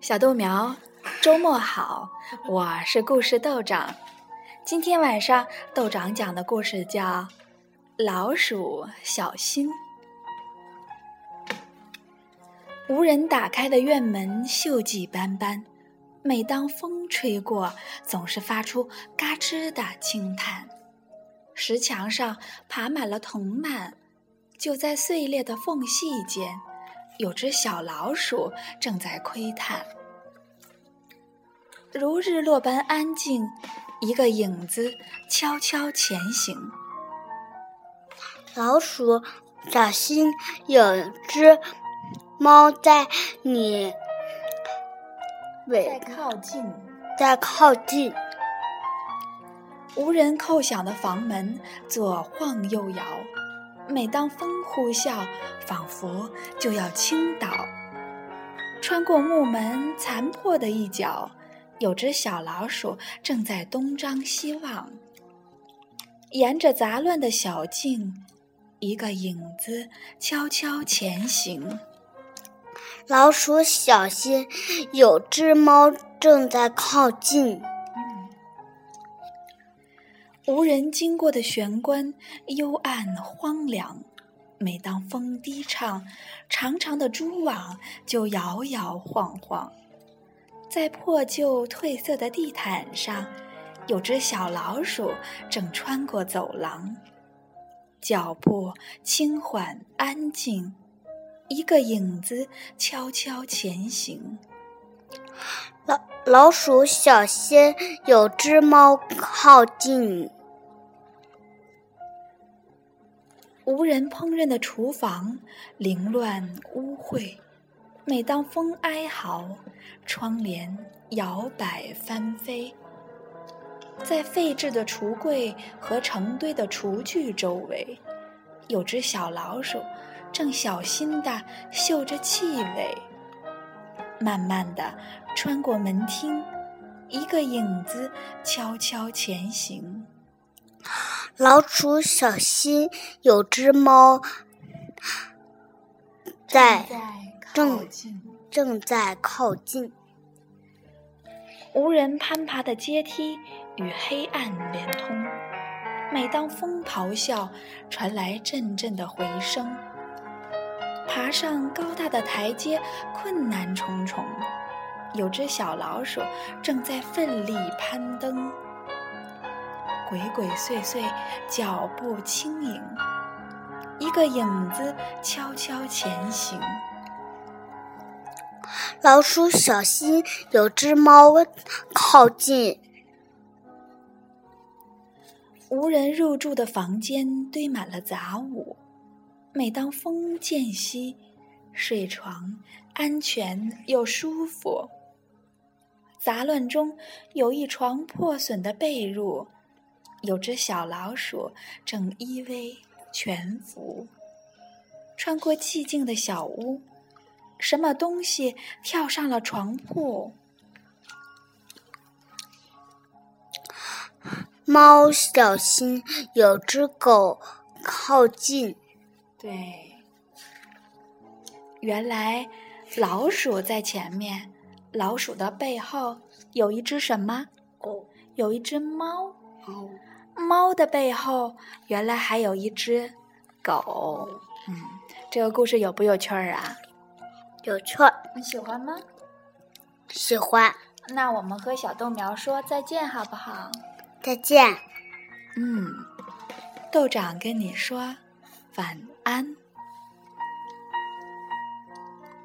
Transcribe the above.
小豆苗，周末好！我是故事豆长。今天晚上豆长讲的故事叫《老鼠小心》。无人打开的院门锈迹斑斑，每当风吹过，总是发出嘎吱的轻叹。石墙上爬满了藤蔓，就在碎裂的缝隙间。有只小老鼠正在窥探，如日落般安静，一个影子悄悄前行。老鼠，小心，有只猫在你在靠近，在靠近。无人叩响的房门左晃右摇。每当风呼啸，仿佛就要倾倒。穿过木门残破的一角，有只小老鼠正在东张西望。沿着杂乱的小径，一个影子悄悄前行。老鼠小心，有只猫正在靠近。无人经过的玄关，幽暗荒凉。每当风低唱，长长的蛛网就摇摇晃晃。在破旧褪色的地毯上，有只小老鼠正穿过走廊，脚步轻缓安静，一个影子悄悄前行。老老鼠小心，有只猫靠近。无人烹饪的厨房，凌乱污秽。每当风哀嚎，窗帘摇摆翻飞。在废置的橱柜和成堆的厨具周围，有只小老鼠正小心地嗅着气味。慢慢的穿过门厅，一个影子悄悄前行。老鼠小心，有只猫在正正在靠近。无人攀爬的阶梯与黑暗连通，每当风咆哮，传来阵阵的回声。爬上高大的台阶困难重重，有只小老鼠正在奋力攀登。鬼鬼祟祟，脚步轻盈，一个影子悄悄前行。老鼠小心，有只猫靠近。无人入住的房间堆满了杂物，每当风渐息，睡床安全又舒服。杂乱中有一床破损的被褥。有只小老鼠正依偎蜷伏，穿过寂静的小屋，什么东西跳上了床铺？猫小心，有只狗靠近。对，原来老鼠在前面，老鼠的背后有一只什么？狗，有一只猫。哦猫的背后原来还有一只狗，嗯，这个故事有不有趣儿啊？有趣儿，你喜欢吗？喜欢。那我们和小豆苗说再见好不好？再见。嗯，豆长跟你说晚安。